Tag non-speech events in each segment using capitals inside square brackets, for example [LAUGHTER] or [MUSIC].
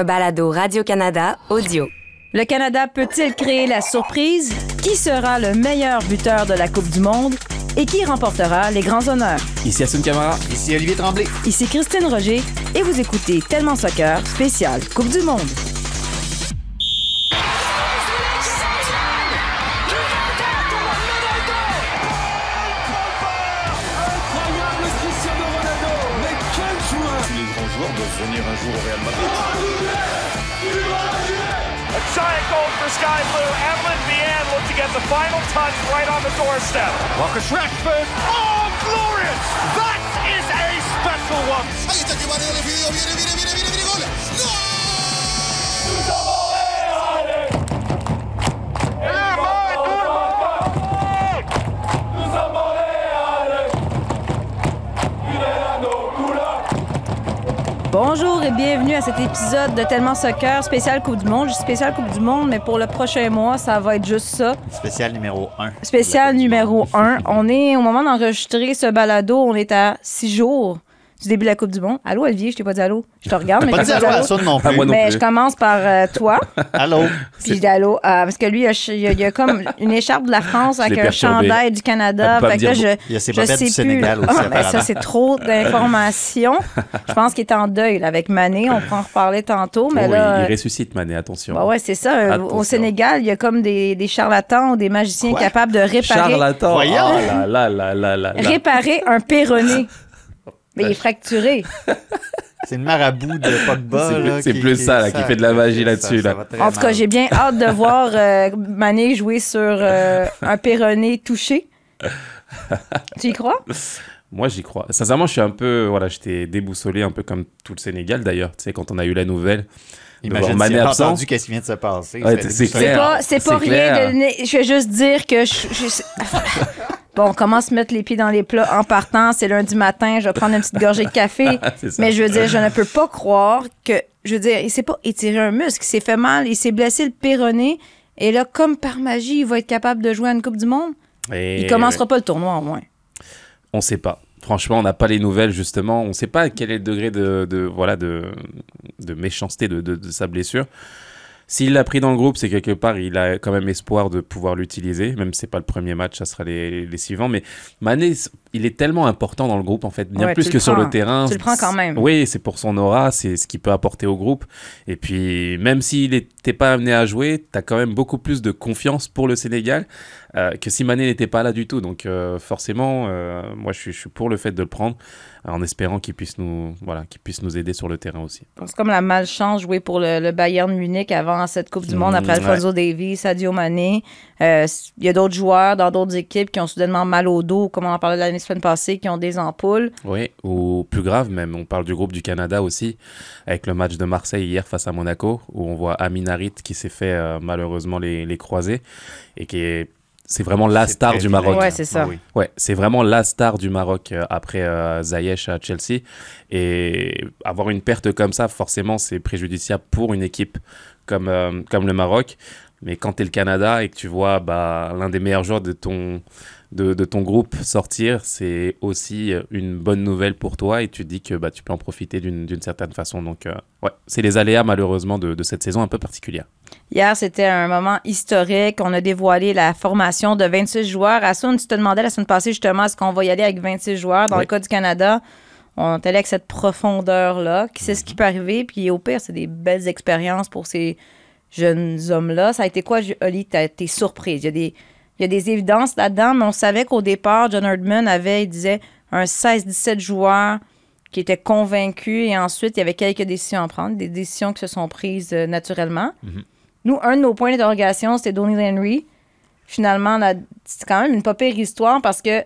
un balado Radio-Canada audio. Le Canada peut-il créer la surprise? Qui sera le meilleur buteur de la Coupe du Monde? Et qui remportera les grands honneurs? Ici Assun Camara. Ici Olivier Tremblay. Ici Christine Roger et vous écoutez Tellement Soccer spécial Coupe du Monde. Incroyable Cristiano Ronaldo Mais quel joueur Les grands joueurs doivent venir un jour au Real Madrid. A giant goal for Sky Blue. Evelyn Vianne looked to get the final touch right on the doorstep. Marcus Rashford. Oh, glorious! That is a special one. Bonjour et bienvenue à cet épisode de Tellement Soccer spécial Coupe du Monde. Je dis spécial Coupe du Monde, mais pour le prochain mois, ça va être juste ça. Spécial numéro 1. Spécial numéro 1. On est au moment d'enregistrer ce balado, on est à six jours du début de la Coupe du Monde. Allô Olivier, je t'ai pas dit allô. Je te regarde, mais Pas je dit allô pas à Sun non plus. moi non Mais je commence par euh, toi, [LAUGHS] Allô? puis je dis allô. euh, parce que lui, il y, a, il y comme une écharpe de la France avec un perturbé. chandail du Canada. Peut Fait que là, je, Il y a ses je sais du Sénégal plus. aussi, Ah, ben, ça, c'est trop d'informations. je pense qu'il est en deuil là, avec Mané. On pourra en reparler tantôt. Mais Oh, là, il, il ressuscite, Mané, attention. bah ouais, c'est ça. Euh, Attention. Au Sénégal, il y a comme des, des charlatans ou des magiciens Quoi? capables de réparer, Charlatan. Voyons. Oh là là là là là là. réparer un péroné. [LAUGHS] Mais il est fracturé. [LAUGHS] C'est le marabout de Pogba. C'est plus- qui- ça, là, qui fait de la magie là-dessus, là. En tout cas, j'ai bien hâte de voir euh, Mané jouer sur euh, un péroné touché. [LAUGHS] tu y crois? Moi, j'y crois. Sincèrement, je suis un peu. Voilà, j'étais déboussolé, un peu comme tout le Sénégal d'ailleurs. Tu sais, quand on a eu la nouvelle. de voir Imagine absent. entendu qu'est-ce qui vient de se passer. Ouais, c'est pas, rien de. Je vais juste dire que je. je- [LAUGHS] bon, on commence à mettre les pieds dans les plats en partant. C'est lundi matin. Je vais prendre une petite gorgée de café. [LAUGHS] Mais je veux dire, je ne peux pas croire que. Je veux dire, il s'est pas étiré un muscle. Il s'est fait mal. Il s'est blessé le péroné. Et là, comme par magie, il va être capable de jouer à une Coupe du Monde. Et Il commencera pas le tournoi, au moins. On sait pas. Franchement, on n'a pas les nouvelles justement. On sait pas quel est le degré de, de- voilà de, de méchanceté de sa blessure. S'il l'a pris dans le groupe, c'est quelque part, il a quand même espoir de pouvoir l'utiliser. Même si c'est pas le premier match, ça sera les suivants. Mais Mané, il est tellement important dans le groupe en fait, bien Ouais, plus que sur le terrain. Tu le prends quand même. Oui, c'est pour son aura, c'est ce qu'il peut apporter au groupe. Et puis, même s'il n'était pas amené à jouer, tu as quand même beaucoup plus de confiance pour le Sénégal euh, que si Mané n'était pas là du tout. Donc, euh, forcément, euh, moi, je suis, je suis pour le fait de le prendre, en espérant qu'il puisse nous, voilà, qu'il puisse nous aider sur le terrain aussi. C'est comme la malchance jouer pour le, le Bayern Munich avant cette Coupe du Monde, après Mm, Alfonso Davies, Sadio Mané. Il y a d'autres joueurs dans d'autres équipes qui ont soudainement mal au dos, comme on en parlait l'année semaine passée, qui ont des ampoules. Oui, ou plus grave même, on parle du groupe du Canada aussi, avec le match de Marseille hier face à Monaco, où on voit Amin Harit qui s'est fait euh, malheureusement les, les croisés, et qui est... C'est vraiment la star du. Maroc. Ouais, c'est ça. Ah oui. Ouais, c'est vraiment la star du Maroc euh, après euh, Ziyech à Chelsea. Et avoir une perte comme ça, forcément, c'est préjudiciable pour une équipe comme, euh, comme le Maroc. Mais quand tu es le Canada et que tu vois bah, l'un des meilleurs joueurs de ton, de, de ton groupe sortir, c'est aussi euh, une bonne nouvelle pour toi et tu dis que bah, tu peux en profiter d'une certaine façon. Donc, euh, ouais, c'est les aléas malheureusement de, de cette saison un peu particulière. Hier, c'était un moment historique. On a dévoilé la formation de 26 joueurs. Assun, tu te demandais la semaine passée justement, est-ce qu'on va y aller avec 26 joueurs? Dans Oui. le cas du Canada, on est allé avec cette profondeur-là. Qui sait ce qui peut arriver? Puis au pire, c'est des belles expériences pour ces jeunes hommes-là. Ça a été quoi, Oli? T'as été surprise. Il y a des, il y a des évidences là-dedans, mais on savait qu'au départ, John Herdman avait, il disait, un 16-17 joueurs qui étaient convaincus et ensuite, il y avait quelques décisions à prendre, des décisions qui se sont prises euh, naturellement. Nous, un de nos points d'interrogation, c'était Donny Henry. Finalement, c'est quand même une pas pire histoire parce que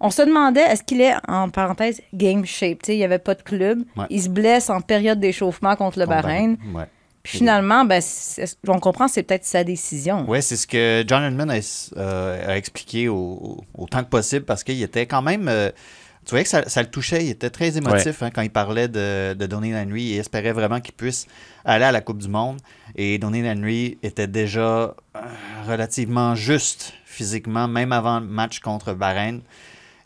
on se demandait est-ce qu'il est, en parenthèse, game shape. Il n'y avait pas de club. Ouais. Il se blesse en période d'échauffement contre le Bahreïn. Ouais. Puis finalement, ben, c'est- on comprend que c'est peut-être sa décision. Ouais, c'est ce que John Edmund a, euh, a expliqué au, au- autant que possible parce qu'il était quand même. euh, tu voyais que ça, ça le touchait. Il était très émotif hein, quand il parlait de, de Donny Henry. Il espérait vraiment qu'il puisse aller à la Coupe du Monde. Et Donny Henry était déjà euh, relativement juste physiquement, même avant le match contre Bahreïn.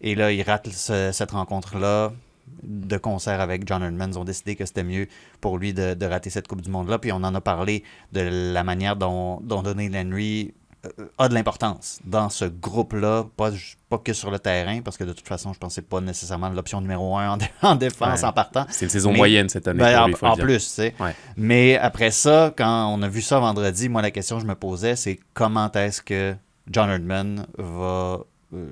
Et là, il rate ce- cette rencontre-là. De concert avec John Herdman, ils ont décidé que c'était mieux pour lui de, de rater cette Coupe du Monde-là. Puis on en a parlé de la manière dont, dont Donald Henry euh, a de l'importance dans ce groupe-là, pas, pas que sur le terrain, parce que de toute façon, je pense que pas nécessairement l'option numéro un en, dé- en défense Ouais. en partant. C'est une saison Mais- moyenne cette année. Ben, en, plus, tu sais. Ouais. Mais après ça, quand on a vu ça vendredi, moi, la question que je me posais, c'est comment est-ce que John Herdman va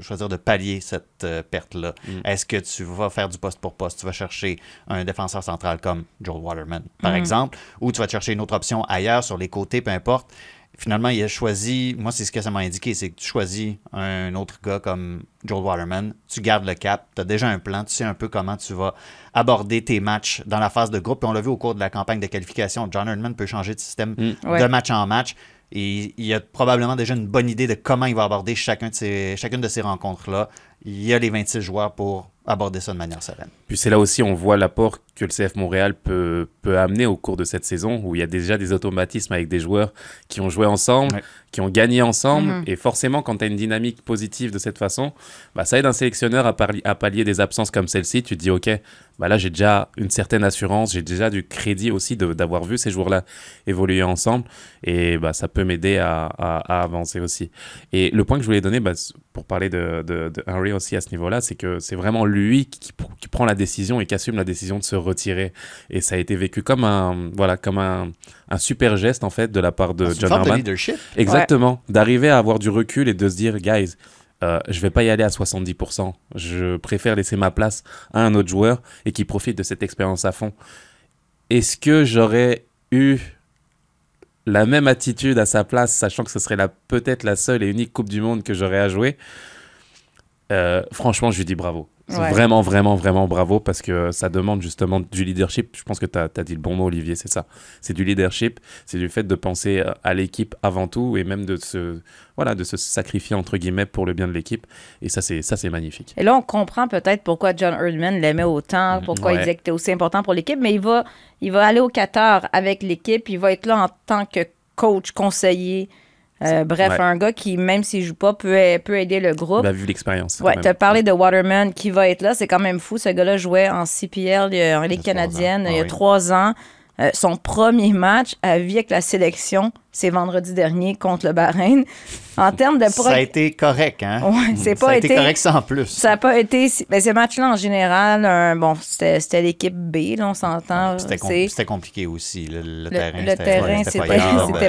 choisir de pallier cette euh, perte-là? Mm. Est-ce que tu vas faire du poste pour poste? Tu vas chercher un défenseur central comme Joel Waterman, par Mm. exemple, ou tu vas te chercher une autre option ailleurs, sur les côtés, peu importe. Finalement, il a choisi, moi, c'est ce que ça m'a indiqué, c'est que tu choisis un autre gars comme Joel Waterman, tu gardes le cap, tu as déjà un plan, tu sais un peu comment tu vas aborder tes matchs dans la phase de groupe. Puis on l'a vu au cours de la campagne de qualification, John Herdman peut changer de système de Ouais. match en match. Et il a probablement déjà une bonne idée de comment il va aborder chacun de ces, chacune de ces rencontres-là. Il y a les 26 joueurs pour aborder ça de manière sereine. Puis c'est là aussi on voit l'apport que le CF Montréal peut, peut amener au cours de cette saison, où il y a déjà des automatismes avec des joueurs qui ont joué ensemble, Ouais. qui ont gagné ensemble. Mhm. Et forcément, quand tu as une dynamique positive de cette façon, bah, ça aide un sélectionneur à, à pallier des absences comme celle-ci. Tu te dis, OK, bah là j'ai déjà une certaine assurance, j'ai déjà du crédit aussi d'avoir vu ces joueurs-là évoluer ensemble. Et bah, ça peut m'aider à, à- à avancer aussi. Et le point que je voulais donner, bah, pour parler de, de, de Henry aussi à ce niveau-là, c'est que c'est vraiment lui qui, qui pr- qui prend la décision et qui assume la décision de se retirer. Et ça a été vécu comme un, voilà, comme un, un super geste en fait de la part de une John leadership. Exactement. D'arriver à avoir du recul et de se dire, guys, euh, je vais pas y aller à 70%. Je préfère laisser ma place à un autre joueur et qui profite de cette expérience à fond. Est-ce que j'aurais eu la même attitude à sa place, sachant que ce serait peut-être la seule et unique Coupe du Monde que j'aurais à jouer? Euh, Franchement, je lui dis bravo. Ouais. Vraiment, vraiment, vraiment bravo parce que ça demande justement du leadership. Je pense que tu as, dit le bon mot, Olivier, c'est ça. C'est du leadership, c'est du fait de penser euh, à l'équipe avant tout et même de se, voilà, de se sacrifier entre guillemets pour le bien de l'équipe. Et ça, c'est magnifique. Et là, on comprend peut-être pourquoi John Herdman l'aimait autant, pourquoi il disait que c'était aussi important pour l'équipe, mais il va, il va aller au Qatar avec l'équipe, il va être là en tant que coach, conseiller. Euh, bref, Ouais. un gars qui, même s'il joue pas, peut, peut aider le groupe. A vu l'expérience. Ouais, tu as parlé de Waterman qui va être là. C'est quand même fou. Ce gars-là jouait en CPL, euh, en Ligue Il y a trois canadienne, ans. il y a Ah oui. trois ans. Euh, son premier match à vie avec la sélection, c'est vendredi dernier contre le Bahreïn. En termes de pro- Ça a été correct, hein? Ouais, c'est Ça pas a été été- correct sans plus. Ça n'a pas été. Ben, ces matchs-là, en général, un- bon, c'était l'équipe B, là, on s'entend. C'était com- compliqué aussi. Le, le Le- terrain, le terrain, c'était c'était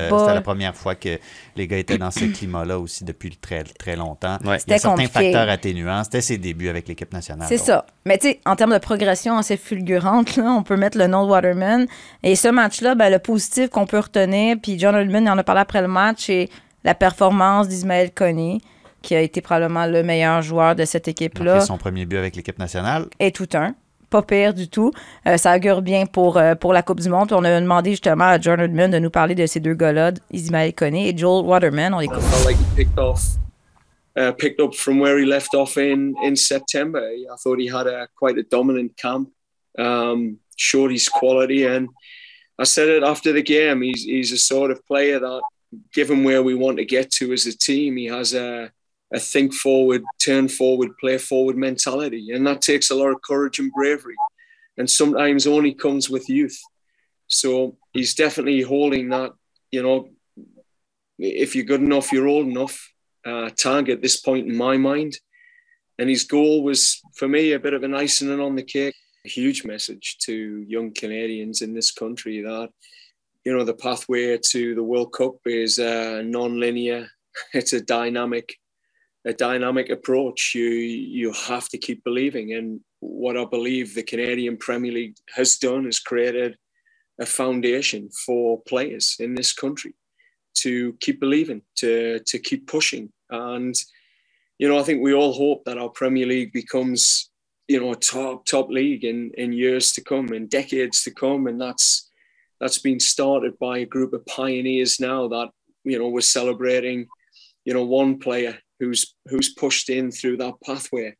Euh, pas- C'était la première fois que les gars étaient dans ce climat-là aussi depuis très, très longtemps. Ouais. Il y a C'était certains compliqué. facteurs atténuants. C'était ses débuts avec l'équipe nationale. C'est ça. Mais tu sais, en termes de progression assez fulgurante, là, on peut mettre le nom de Waterman. Et ce match-là, ben, le positif qu'on peut retenir, puis John Herdman il en a parlé après le match, c'est la performance d'Ismaël Koné, qui a été probablement le meilleur joueur de cette équipe-là. Son premier but avec l'équipe nationale. Et tout un. Pas pire du tout. Euh, ça augure bien pour, euh, pour la Coupe du Monde. Puis on a demandé justement à John Herdman de nous parler de ces deux gars-là, Ismaël Koné et Joel Waterman. On l'écoute. felt like he picked off, uh, picked up from where he left off in in September. I thought he had a quite a dominant camp, um, showed his quality, and I said it after the game. He's he's a sort of player that, given where we want to get to as a team, he has a a think forward, turn forward, play forward mentality, and that takes a lot of courage and bravery, and sometimes only comes with youth. So he's definitely holding that, you know, if you're good enough, you're old enough uh, tag at this point in my mind. And his goal was, for me, a bit of an icing on the cake. A huge message to young Canadians in this country that, you know, the pathway to the World Cup is uh, non-linear. [LAUGHS] It's a dynamic, a dynamic approach. You you have to keep believing. And what I believe the Canadian Premier League has done is created a foundation for players in this country to keep believing, to to keep pushing. And you know, I think we all hope that our Premier League becomes, you know, top top league in in years to come, in decades to come, and that's that's been started by a group of pioneers now that you know we're celebrating, you know, one player who's who's pushed in through that pathway.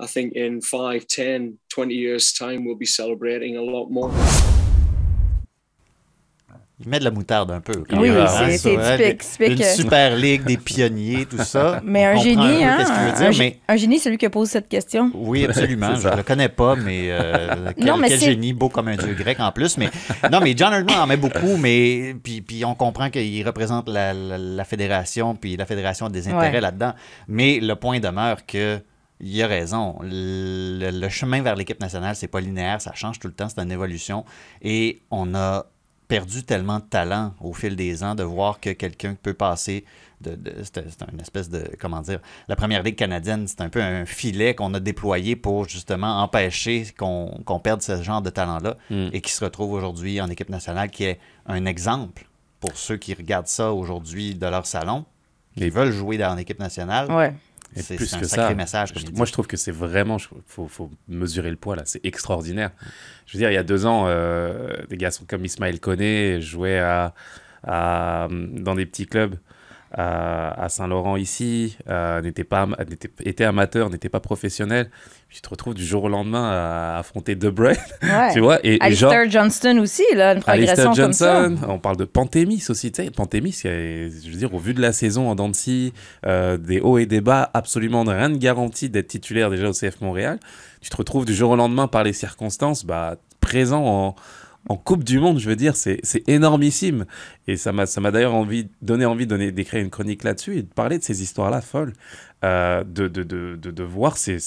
I think in 5, 10, 20 years time we'll be celebrating a lot more. Il met de la moutarde un peu. quand Oui, c'est- hein, c'est ça, hein, typique, typique, Une super ligue, des pionniers, tout ça. [LAUGHS] Mais On un génie, peu hein? Veut dire, mais un génie, c'est lui qui pose cette question. oui, absolument. [LAUGHS] Je ça. le connais pas, mais, euh, [LAUGHS] quel, Non, mais quel c'est- génie, beau comme un dieu grec en plus. Mais non, mais John Herdman en met beaucoup, mais puis, puis on comprend qu'il représente la, la- la fédération, puis la fédération a des intérêts Ouais. là-dedans. Mais le point demeure que il a raison. Le, le chemin vers l'équipe nationale, c'est pas linéaire, ça change tout le temps, c'est une évolution. Et on a perdu tellement de talent au fil des ans de voir que quelqu'un peut passer de, de- c'est une espèce de comment dire la première ligue canadienne c'est un peu un filet qu'on a déployé pour justement empêcher qu'on perde ce genre de talent là Mm. et qui se retrouve aujourd'hui en équipe nationale qui est un exemple pour ceux qui regardent ça aujourd'hui de leur salon qui veulent jouer dans l'équipe nationale Ouais. C'est plus un que sacré ça, message je- moi je trouve que c'est vraiment, il faut, faut mesurer le poids là, c'est extraordinaire. Je veux dire, il y a deux ans, euh, des garçons comme Ismaël Koné jouaient à, à- dans des petits clubs à, à Saint-Laurent ici, euh, n'étaient pas, am- n'étaient- étaient amateurs, n'étaient pas professionnels. Tu te retrouves du jour au lendemain à affronter De Bruyne, [LAUGHS] Ouais. tu vois, et, et genre... Alistair Johnston aussi, là, une Alistair progression comme ça. Johnson, on parle de Pantémis aussi, tu sais, Pantémis, je veux dire, au vu de la saison en Dancy, des hauts et des bas, absolument rien de garanti d'être titulaire déjà au CF Montréal. Tu te retrouves du jour au lendemain par les circonstances, bah, présent en, en Coupe du Monde, je veux dire, c'est énormissime. Et ça m'a d'ailleurs envie, donné envie d'écrire une chronique là-dessus et de parler de ces histoires-là folles, euh, de, de, de, de, voir ces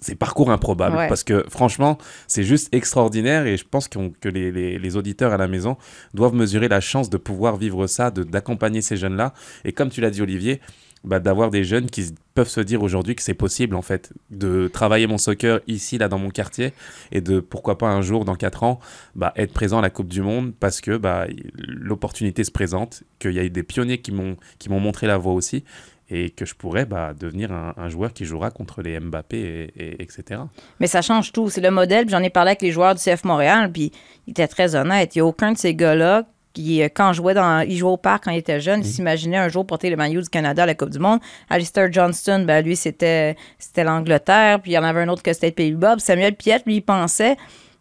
ces parcours improbables. Ouais. Parce que franchement, c'est juste extraordinaire et je pense que les, les- les auditeurs à la maison doivent mesurer la chance de pouvoir vivre ça, d'accompagner ces jeunes-là. Et comme tu l'as dit, Olivier, bah, d'avoir des jeunes qui peuvent se dire aujourd'hui que c'est possible, en fait, de travailler mon soccer ici, là, dans mon quartier, et de, pourquoi pas un jour, dans quatre ans, bah, être présent à la Coupe du Monde parce que bah, l'opportunité se présente, qu'il y a des pionniers qui m'ont qui m'ont montré la voie aussi, et que je pourrais devenir un, joueur qui jouera contre les Mbappé, et, et- etc. Mais ça change tout. C'est le modèle. J'en ai parlé avec les joueurs du CF Montréal, puis ils étaient très honnêtes. Il n'y a aucun de ces gars-là euh, quand jouait dans, il jouait au parc quand il était jeune, il s'imaginait un jour porter le maillot du Canada à la Coupe du Monde. Alistair Johnston, ben, lui, c'était, c'était l'Angleterre, puis il y en avait un autre que c'était le Pays-Bas. Samuel Piette, lui, il pensait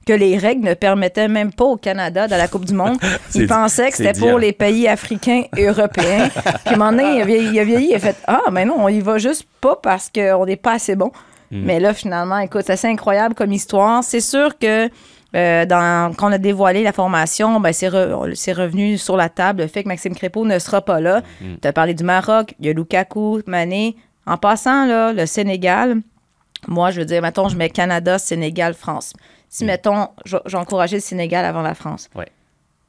que les règles ne permettaient même pas au Canada de la Coupe du Monde. [LAUGHS] Il pensait que c'était pour dire. les pays africains et européens. [LAUGHS] Puis à un moment donné, il a vieilli, il a, vieilli, il a fait Ah, mais non, on y va juste pas parce qu'on n'est pas assez bon. Mais là, finalement, écoute, c'est assez incroyable comme histoire. C'est sûr que euh, dans, quand on a dévoilé la formation, ben, c'est, re- c'est revenu sur la table le fait que Maxime Crépeau ne sera pas là. Tu as parlé du Maroc, il y a Lukaku, Mané. En passant, là, le Sénégal, moi, je veux dire, mettons, je mets Canada, Sénégal, France. Si, mettons, je- j'ai encouragé le Sénégal avant la France. Ouais.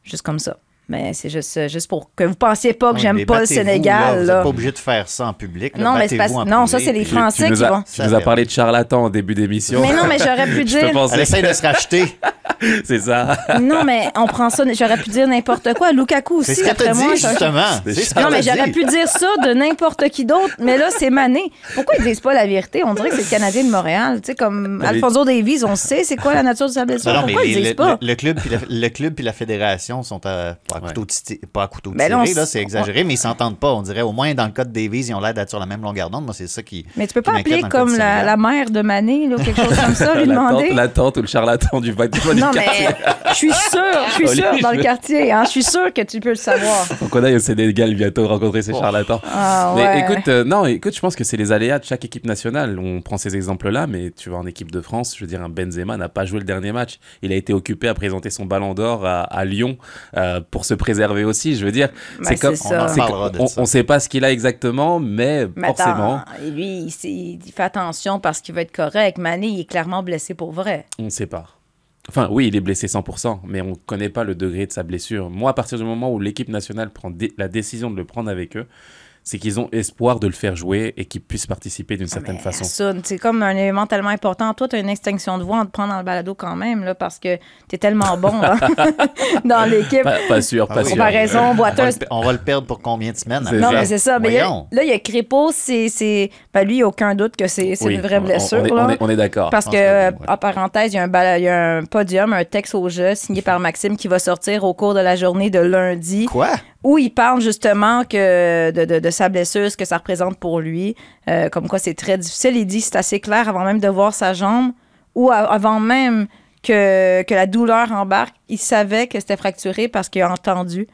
Juste comme ça. Mais c'est juste, euh, juste pour que vous pensiez pas que Oui, j'aime pas le battez-vous, là, Sénégal. Vous là. n'êtes pas obligé de faire ça en public. là. Non, mais en non, ça, c'est les Français tu qui vont. tu nous as parlé de charlatan en début d'émission. Mais non, mais [LAUGHS] j'aurais pu dire. Elle essaie de se racheter. [LAUGHS] C'est ça. Non, mais on prend ça. J'aurais pu dire n'importe quoi. Lukaku aussi, C'est ce après moi. dit, ça- justement. Ça. Non, mais j'aurais pu dire ça de n'importe qui d'autre. Mais là, c'est Mané. Pourquoi ils disent pas la vérité? On dirait que c'est le Canadien de Montréal. Tu sais, comme Alfonso Davies, on sait c'est quoi la nature de sa blessure. Non, non, mais Pourquoi ils disent le, pas? le club puis la fédération sont à, pas à Ouais. couteau, pas à couteau Ben là, on tiré, là, c'est exagéré, mais ils s'entendent pas. On dirait au moins dans le cas de Davies, ils ont l'air d'être sur la même longueur d'onde. Moi, c'est ça qui. Mais tu peux pas appeler comme la, mère de Mané, là, quelque chose comme ça, [LAUGHS] lui la, demander. tante, la tante ou le charlatan du bâtiment Non, du quartier. mais je suis sûre, je suis [LAUGHS] sûre dans le quartier. Hein, je suis sûre que tu peux le savoir. Qu'on aille au Sénégal bientôt rencontrer ces charlatans. Ah, Mais ouais. écoute, euh, non, écoute, je pense que c'est les aléas de chaque équipe nationale. On prend ces exemples-là, mais tu vois, en équipe de France, je veux dire, un Benzema n'a pas joué le dernier match. Il a été occupé à présenter son ballon d'or à, à Lyon euh, pour se préserver aussi. Je veux dire, Ben, c'est comme. ça. On on sait pas ce qu'il a exactement, mais, Mais forcément, attends, et lui, il, fait attention parce qu'il veut être correct. Mané, il est clairement blessé pour vrai. on ne sait pas. Enfin, oui, il est blessé 100%, mais on ne connaît pas le degré de sa blessure. Moi, à partir du moment où l'équipe nationale prend la décision de le prendre avec eux, c'est qu'ils ont espoir de le faire jouer et qu'il puisse participer d'une certaine Mais façon. ça, c'est comme un élément tellement important. Toi, tu as une extinction de voix en te prenant dans le balado quand même, là, parce que tu es tellement bon là, [LAUGHS] dans l'équipe. Pas, pas sûr, Ah pas oui. sûr. Comparaison, On va, boiteuse. le, on va le perdre pour combien de semaines? Non, ça. mais c'est ça. Mais a- là, il y a Crépeau, c'est. c'est- Ben, lui, il n'y a aucun doute que c'est c'est Oui, une vraie on- blessure. On, est, là. on est- on est d'accord. Parce que, euh, oui, ouais. en parenthèse, il y, a un il y a un podium, un texte au jeu signé par Maxime qui va sortir au cours de la journée de lundi, Quoi? Où il parle justement que de, de- de sa blessure, ce que ça représente pour lui, euh, comme quoi c'est très difficile. Il dit c'est assez clair avant même de voir sa jambe ou a- avant même que, que la douleur embarque. Il savait que c'était fracturé parce qu'il a entendu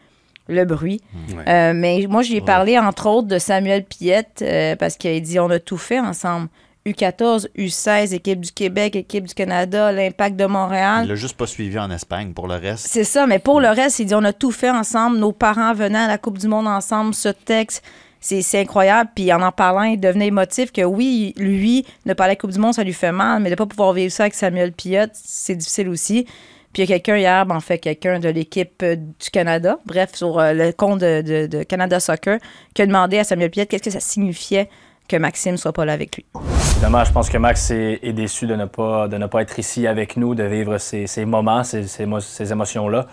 le bruit. Ouais. Euh, mais moi, je lui ai parlé, entre autres, de Samuel Piette, euh, parce qu'il a dit on a tout fait ensemble. U14, U16, équipe du Québec, équipe du Canada, l'Impact de Il Montréal. l'a juste pas suivi en Espagne pour le reste. C'est ça, mais pour le reste, il dit on a tout fait ensemble. Nos parents venaient à la Coupe du Monde ensemble. Ce texte, c'est incroyable. Puis en en parlant, il devenait émotif que oui, lui, ne pas aller à la Coupe du Monde, ça lui fait mal, mais de pas pouvoir vivre ça avec Samuel Piot, c'est difficile aussi. Puis il y a quelqu'un hier, ben, en fait, quelqu'un de l'équipe euh, du Canada, bref, sur euh, le compte de, de- de Canada Soccer, qui a demandé à Samuel Piot qu'est-ce que ça signifiait que Maxime soit pas là avec lui. Évidemment, je pense que Max est, déçu de ne, pas, être ici avec nous, de vivre ces, moments, ces, ces, émo- ces émotions-là.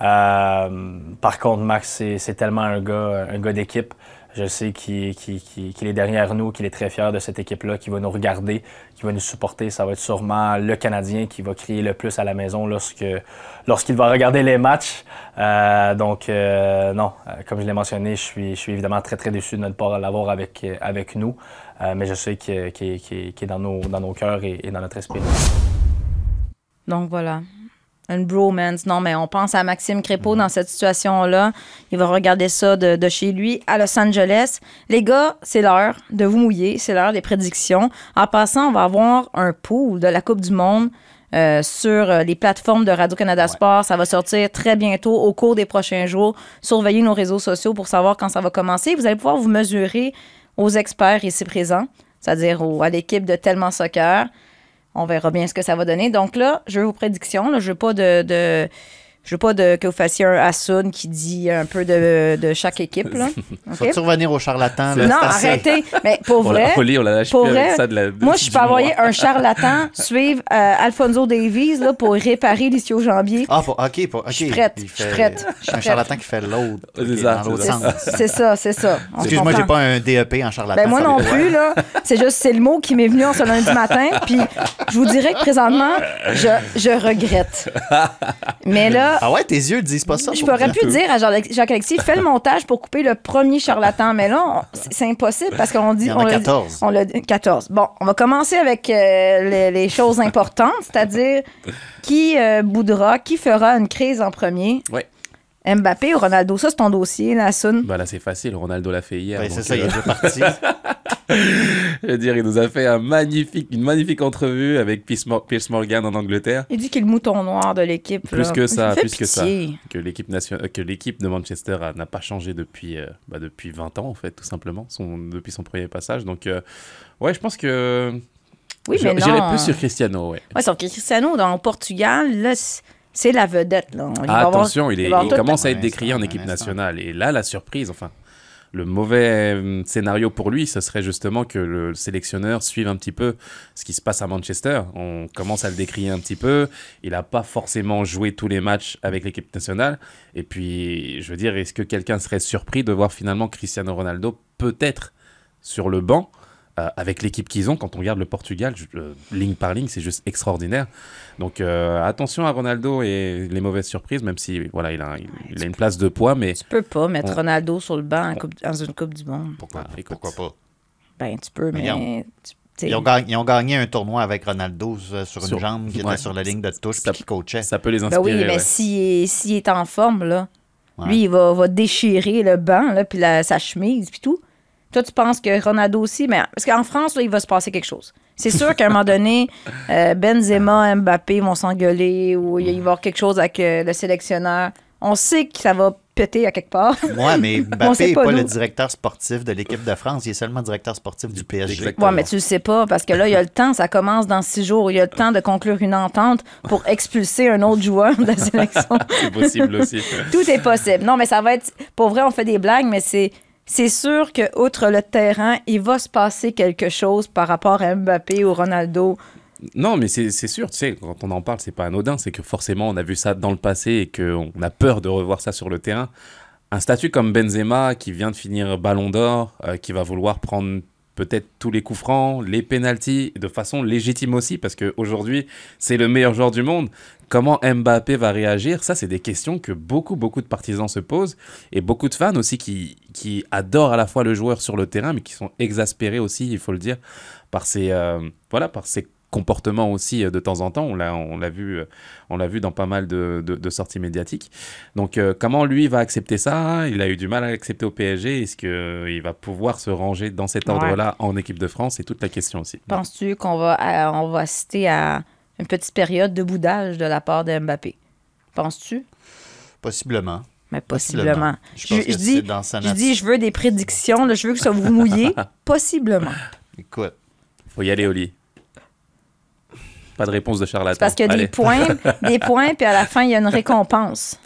Euh, par contre, Max, c'est c'est tellement un gars, un gars d'équipe. Je sais qu'il est derrière nous, qu'il est très fier de cette équipe-là, qu'il va nous regarder, qu'il va nous supporter. Ça va être sûrement le Canadien qui va crier le plus à la maison lorsqu'il va regarder les matchs. Euh, donc, euh, non, euh, comme je l'ai mentionné, je suis, évidemment très, très déçu de ne pas l'avoir avec, avec nous. Mais je sais qu'il est, dans nos, dans nos cœurs et dans notre esprit. Donc voilà. Une bromance. Non, mais on pense à Maxime Crépeau dans cette situation-là. Il va regarder ça de, de chez lui à Los Angeles. Les gars, c'est l'heure de vous mouiller. C'est l'heure des prédictions. En passant, on va avoir un pool de la Coupe du Monde euh, sur euh, les plateformes de Radio-Canada Sport. Ça va sortir très bientôt au cours des prochains jours. Surveillez nos réseaux sociaux pour savoir quand ça va commencer. Vous allez pouvoir vous mesurer aux experts ici présents, c'est-à-dire au- à l'équipe de Tellement Soccer. On verra bien ce que ça va donner. Donc là, je veux vos prédictions. Là. Je veux pas de, de- je veux pas de, que vous fassiez un Hassoun qui dit un peu de, de chaque équipe. Là. [LAUGHS] Faut-tu revenir au charlatan? là? Non, arrêtez. Mais pour On l'a- vrai, on l'a pour vrai, ça de la- moi, je peux envoyer un charlatan [LAUGHS] suivre euh, Alfonso Davies là, pour réparer l'ischio-jambier. Ah, pour- ok, pour- ok. Je suis prête, je suis prête, un charlatan qui fait l'autre. C'est ok, ça, dans l'autre c'est sens. C'est ça, c'est ça. On Excuse-moi, j'ai pas un DEP en charlatan. Ben moi non plus, là. C'est juste, c'est le mot qui m'est venu en ce lundi matin. Puis je vous dirais que présentement, je, je regrette. Mais là, Ah ouais, tes yeux disent pas ça. je pour pourrais plus dire à Jacques- Jacques-Alexis, fais le montage pour couper le premier charlatan. Mais là, c'est impossible parce qu'on dit... Il y en on a dit- 14. On l'a dit- 14. Bon, on va commencer avec euh, les, les choses importantes, c'est-à-dire qui euh, boudera, qui fera une crise en premier? Ouais. Mbappé ou Ronaldo? Ça, c'est ton dossier, là, Sun. Bah là, c'est facile. Ronaldo l'a fait hier. Ben, c'est ça, il euh, est déjà parti. [LAUGHS] je veux dire, il nous a fait un magnifique, une magnifique entrevue avec Pierce, Mor- Pierce Morgan en Angleterre. Il dit qu'il est le mouton noir de l'équipe. Plus là. que ça, plus que ça. Que l'équipe nation- euh, que l'équipe de Manchester n'a pas changé depuis, euh, bah, depuis 20 ans, en fait, tout simplement, son, depuis son premier passage. Donc, euh, ouais, je pense que. Oui, mais J'irais plus sur Cristiano, ouais. Ouais, sauf que Cristiano, dans Portugal, là, c'est la vedette. Là. Il va Ah, avoir- attention, il, est- il commence à être décrié en équipe nationale. Et là, la surprise, enfin, le mauvais euh, scénario pour lui, ce serait justement que le sélectionneur suive un petit peu ce qui se passe à Manchester. On commence à le décrier un petit peu. Il n'a pas forcément joué tous les matchs avec l'équipe nationale. Et puis, je veux dire, est-ce que quelqu'un serait surpris de voir finalement Cristiano Ronaldo peut-être sur le banc euh, avec l'équipe qu'ils ont, quand on regarde le Portugal, je- euh, ligne par ligne, c'est juste extraordinaire. Donc euh, attention à Ronaldo et les mauvaises surprises, même si voilà, il a, il, il a une place de poids, mais Tu peux pas mettre On- Ronaldo sur le banc en coupe- dans une Coupe du Monde. Pourquoi, Ah, pourquoi pas? Ben, tu peux, Mais tu- Ils ont, gagné, ils ont gagné un tournoi avec Ronaldo sur une Sur- jambe qui ouais. était sur la ligne de touche Ça- qui coachait. ça peut les Ben inspirer. oui, mais ouais. s'il est, en forme, là, Ouais. lui, il va, va déchirer le banc, là, puis la- sa chemise, puis tout. Toi, tu penses que Ronaldo aussi, mais parce qu'en France, là, il va se passer quelque chose. C'est sûr qu'à un moment donné, [LAUGHS] euh, Benzema, Mbappé vont s'engueuler ou il va y avoir quelque chose avec euh, le sélectionneur. On sait que ça va péter à quelque part. Ouais, mais [LAUGHS] Mbappé n'est pas, le directeur sportif de l'équipe de France. Il est seulement directeur sportif du PSG. Ouais, mais tu le sais pas, parce que là, il y a le temps, ça commence dans six jours. Il y a le temps de conclure une entente pour expulser un autre joueur de la [LAUGHS] sélection. C'est possible aussi. Tout est possible. Non, mais ça va être. Pour vrai, on fait des blagues, mais c'est. C'est sûr que, outre le terrain, il va se passer quelque chose par rapport à Mbappé ou Ronaldo. Non, mais c'est sûr, tu sais, quand on en parle, c'est pas anodin, c'est que forcément, on a vu ça dans le passé et qu'on a peur de revoir ça sur le terrain. Un statut comme Benzema, qui vient de finir Ballon d'Or, euh, qui va vouloir prendre peut-être tous les coups francs, les pénalties, de façon légitime aussi, parce qu'aujourd'hui, c'est le meilleur joueur du monde. Comment Mbappé va réagir? Ça, c'est des questions que beaucoup, beaucoup de partisans se posent, et beaucoup de fans aussi qui, qui adorent à la fois le joueur sur le terrain, mais qui sont exaspérés aussi, il faut le dire, par ses, euh, voilà, par ses comportement aussi euh, de temps en temps. On l'a, on l'a vu, euh, on l'a vu dans pas mal de, de- de sorties médiatiques. Donc, euh, comment lui va accepter ça? Il a eu du mal à l'accepter au PSG. Est-ce qu'il va pouvoir se ranger dans cet Ouais. ordre-là en équipe de France? C'est toute la question aussi. Penses-tu qu'on va, on va assister à une petite période de boudage de la part de Mbappé? Penses-tu? Possiblement. Mais possiblement. Je dis, dans sa je dis, je veux des prédictions, là, je veux que ça vous mouillez. [LAUGHS] possiblement. Écoute, Faut y aller au lit. Pas de réponse de charlatan. Parce qu'il y a des points, [LAUGHS] des points, puis à la fin, il y a une récompense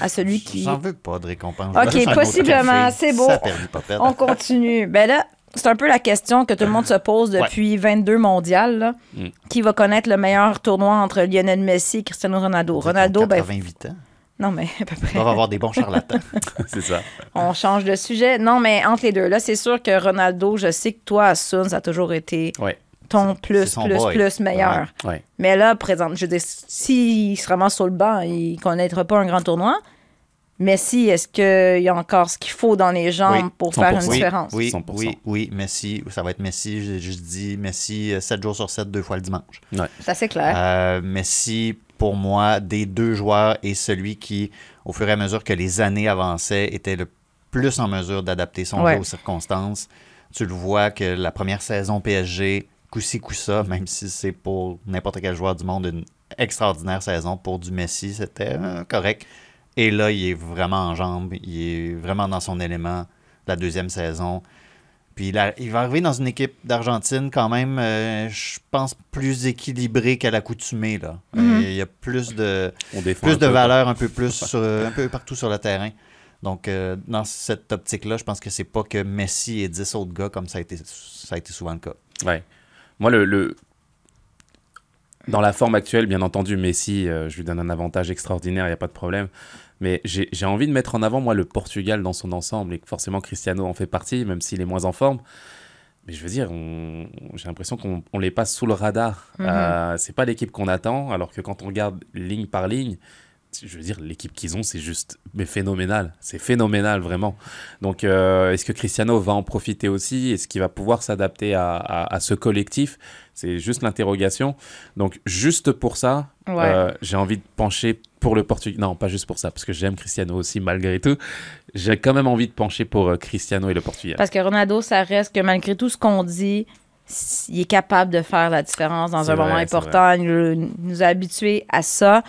à celui qui. j'en veux pas de récompense. Ok, possiblement, c'est beau. Ça perd pas perdre. On continue. Ben là, c'est un peu la question que tout le monde se pose depuis 22 mondiales. là. Mm. Qui va connaître le meilleur tournoi entre Lionel Messi et Cristiano Ronaldo? Ronaldo, ben. 88 ans. Non, mais à peu près. doivent avoir des bons charlatans. [LAUGHS] C'est ça. On change de sujet. Non, mais entre les deux, là, c'est sûr que Ronaldo, je sais que toi, Sun, ça a toujours été Ouais. Ton c'est plus, plus, boy. plus meilleur. Ouais. Mais là, présente, je veux dire, s'il se ramasse sur le banc, il ne connaîtra pas un grand tournoi. Messi, est-ce qu'il y a encore ce qu'il faut dans les jambes Oui, pour faire une 100%. Oui, différence? oui, 100%. oui, oui, Messi, ça va être Messi. J'ai juste dit Messi 7 jours sur 7, deux fois le dimanche. C'est assez clair. Euh, Messi, pour moi, des deux joueurs, est celui qui, au fur et à mesure que les années avançaient, était le plus en mesure d'adapter son Ouais. jeu aux circonstances. Tu le vois que la première saison PSG, coup-ci, coup-ça, même si c'est pour n'importe quel joueur du monde une extraordinaire saison, pour du Messi, c'était euh, correct. Et là, il est vraiment en jambes, il est vraiment dans son élément la deuxième saison. Puis il, a- il va arriver dans une équipe d'Argentine quand même, euh, je pense, plus équilibrée qu'à l'accoutumée. là. Euh, Mhm. il y a plus de, plus de peu, valeur un peu plus [LAUGHS] sur- un peu partout sur le terrain. Donc, euh, dans cette optique-là, je pense que c'est pas que Messi et 10 autres gars comme ça a été, ça a été souvent le cas. Ouais. Moi, le, le- dans la forme actuelle, bien entendu, Messi, euh, je lui donne un avantage extraordinaire, il n'y a pas de problème. Mais j'ai envie de mettre en avant, moi, le Portugal dans son ensemble, et que forcément Cristiano en fait partie, même s'il est moins en forme. Mais je veux dire, j'ai l'impression qu'on on les passe sous le radar. Mhm. Euh, c'est pas l'équipe qu'on attend, alors que quand on regarde ligne par ligne, je veux dire, l'équipe qu'ils ont, c'est juste mais phénoménal. C'est phénoménal, vraiment. Donc, euh, est-ce que Cristiano va en profiter aussi? Est-ce qu'il va pouvoir s'adapter à, à- à ce collectif? C'est juste l'interrogation. Donc, juste pour ça, Ouais. euh, j'ai envie de pencher pour le Portugal. Non, pas juste pour ça, parce que j'aime Cristiano aussi, malgré tout. J'ai quand même envie de pencher pour euh, Cristiano et le Portugal. Parce que Ronaldo, ça reste que malgré tout ce qu'on dit, il est capable de faire la différence dans un vrai, moment important. Il nous- nous a habitués à ça.